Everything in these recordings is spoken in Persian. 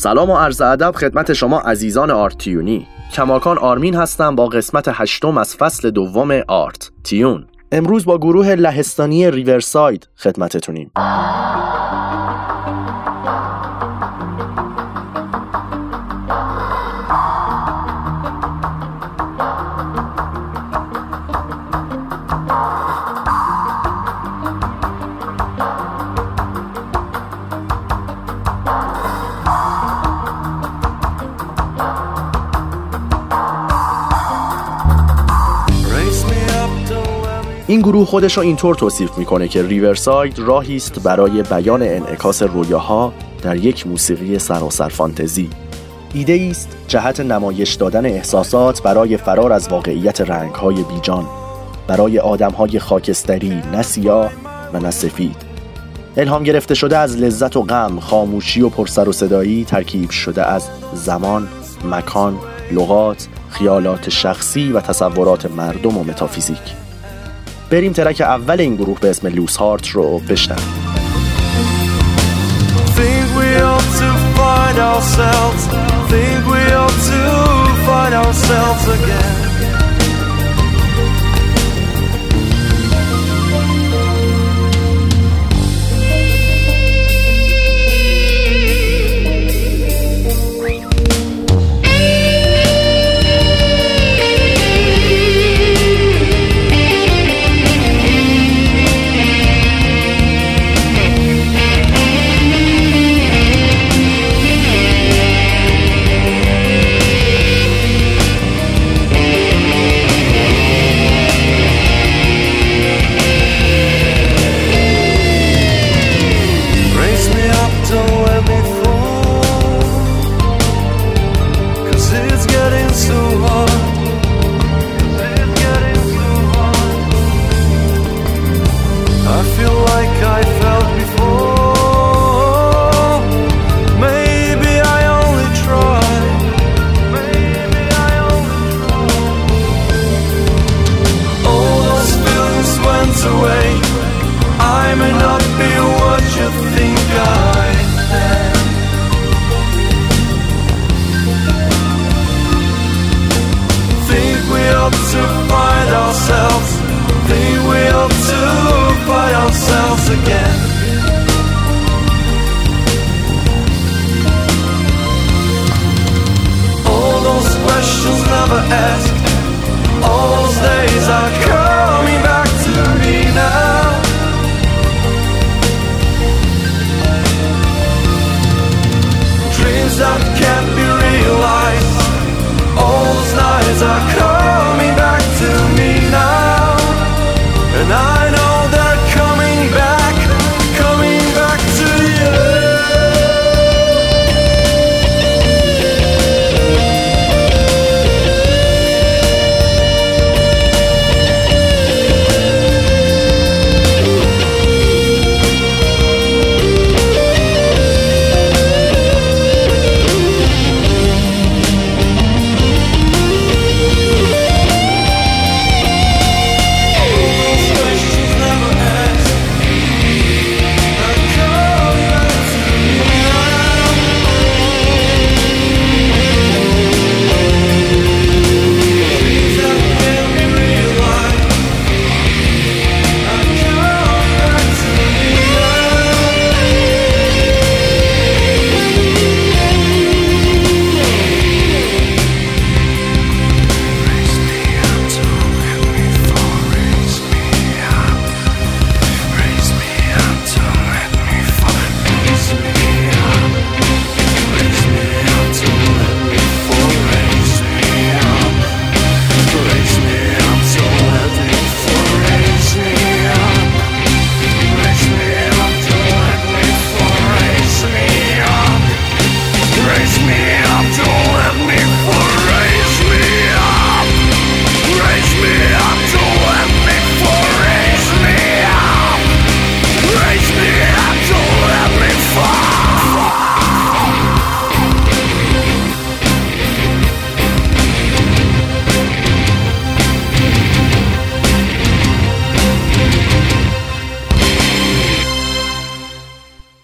سلام و عرض ادب خدمت شما عزیزان آرتیونی. کماکان آرمین هستم با قسمت هشتم از فصل دوم آرت. تیون. امروز با گروه لهستانی ریورساید خدمتتونیم. این گروه خودش رو اینطور توصیف می‌کنه که ریورساید راهی است برای بیان انعکاس رویاها در یک موسیقی سراسر فانتزی. ایده است جهت نمایش دادن احساسات برای فرار از واقعیت رنگهای بیجان برای آدمهای خاکستری نه سیاه و نه سفید. الهام گرفته شده از لذت و غم خاموشی و پرسر و صدایی ترکیب شده از زمان مکان لغات خیالات شخصی و تصورات مردم و متافیزیک. بریم ترک اول این گروه به اسم لوس هارت رو بشنویم Think we ought to find ourselves Think we ought to find ourselves again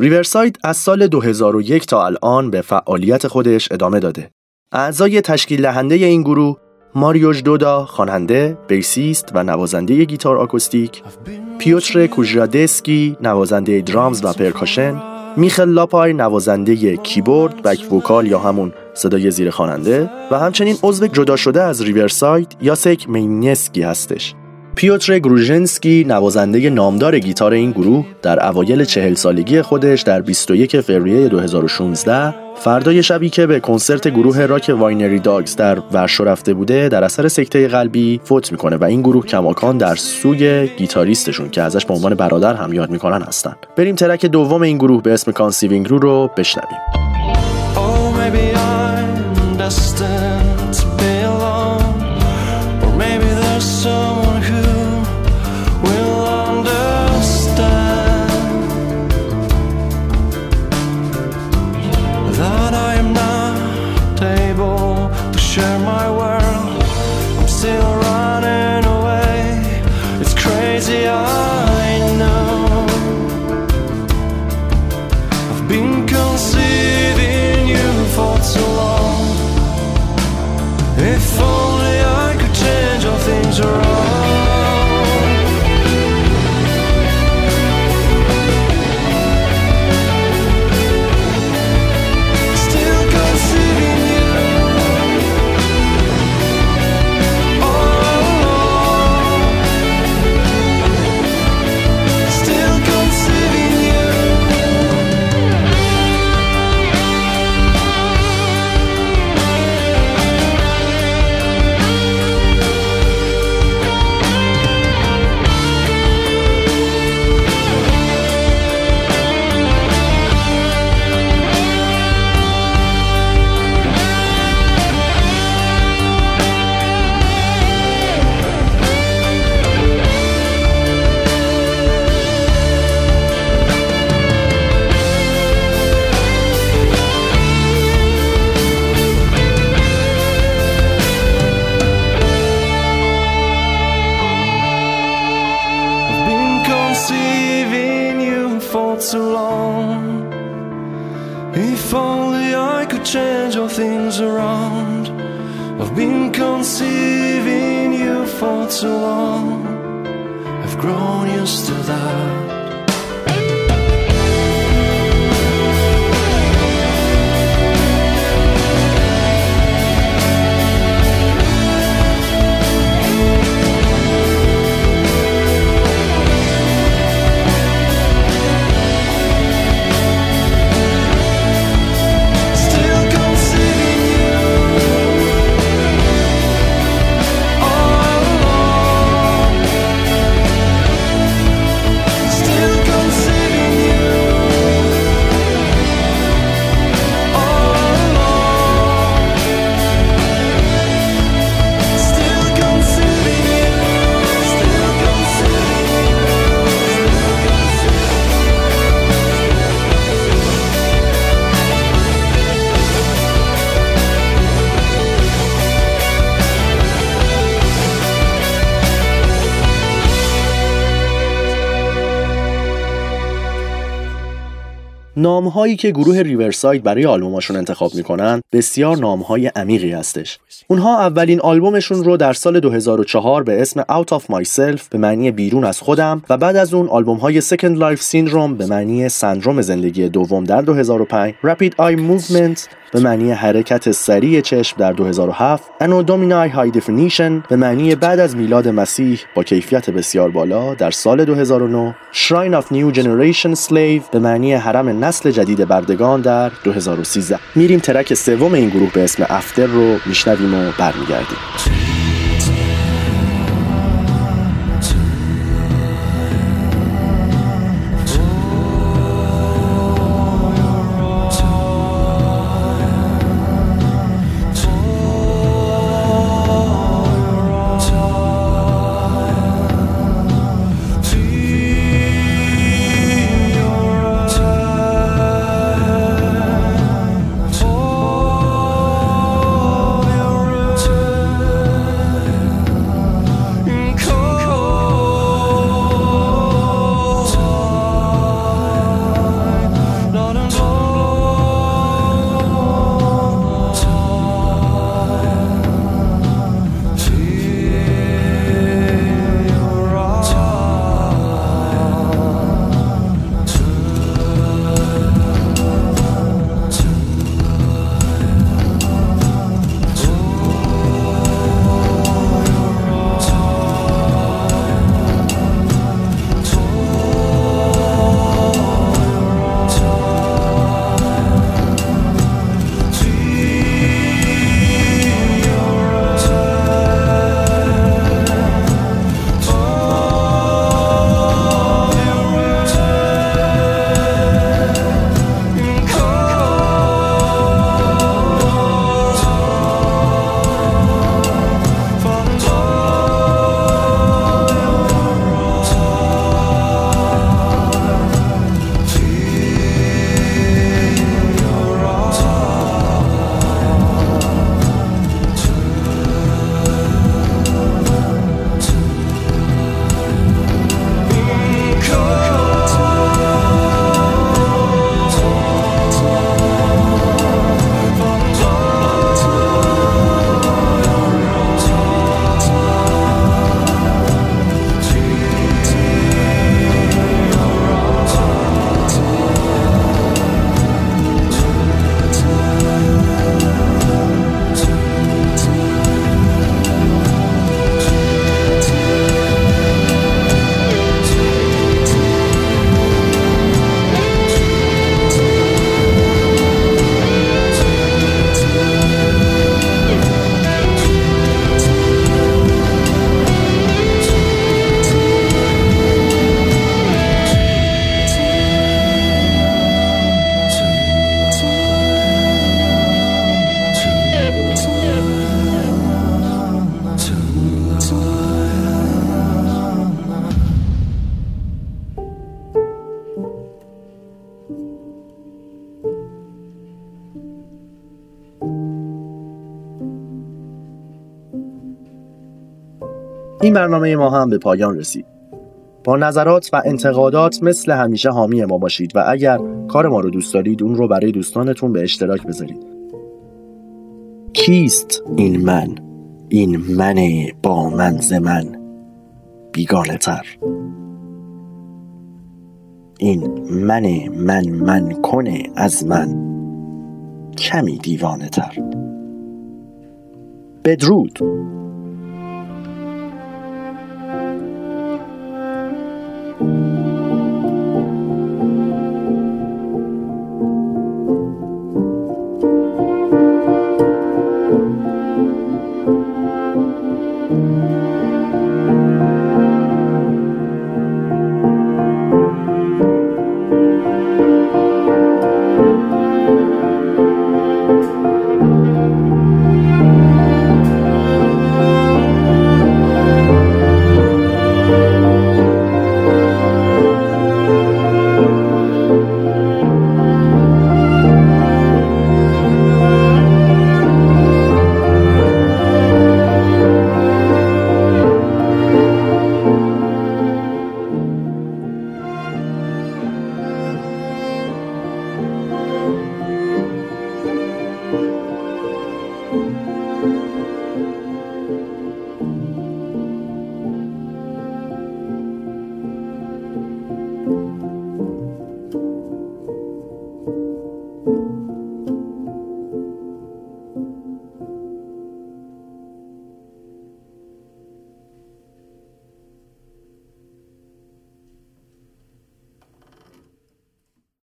Riverside از سال 2001 تا الان به فعالیت خودش ادامه داده. اعضای تشکیل دهنده این گروه ماریوش دودا خواننده، bassist و نوازنده گیتار آکوستیک، پیوتر کوژرادسکی نوازنده drums و percussion، میخل لاپای نوازنده کیبورد، back vocal یا همون صدای زیر خواننده و همچنین عضو جدا شده از Riverside یاسک مینیسکی هستش پیوتر گروژنسکی نوازنده نامدار گیتار این گروه در اوایل چهل سالگی خودش در 21 فوریه 2016 فردای شبی که به کنسرت گروه راک Winery Dogs در ورشو رفته بوده در اثر سکته قلبی فوت می‌کنه و این گروه کماکان در سوی گیتاریستشون که ازش به عنوان برادر هم یاد می‌کنن هستن. بریم ترک دوم این گروه به اسم Conceiving You رو بشنویم. Oh, around. I've been conceiving you for too long. I've grown used to that. نامهایی که گروه Riverside برای آلبوماشون انتخاب می‌کنن بسیار نامهای عمیقی هستش. اونها اولین آلبومشون رو در سال 2004 به اسم Out of Myself به معنی بیرون از خودم و بعد از اون آلبوم های Second Life Syndrome به معنی سندروم زندگی دوم در 2005 Rapid Eye Movement به معنی حرکت سریع چشم در 2007 Anno Domini High Definition به معنی بعد از میلاد مسیح با کیفیت بسیار بالا در سال 2009 Shrine of New Generation Slave به معنی حرم نسل جدید بردگان در 2013 میریم ترک سوم این گروه به اسم After رو میشنویم و برمیگردیم. این برنامه ما هم به پایان رسید. با نظرات و انتقادات مثل همیشه حامی ما باشید و اگر کار ما رو دوست دارید اون رو برای دوستانتون به اشتراک بذارید. کیست این من؟ این من با من ز من؟ بیگانه تر. این من من من کنه از من. کمی دیوانه تر. بدرود.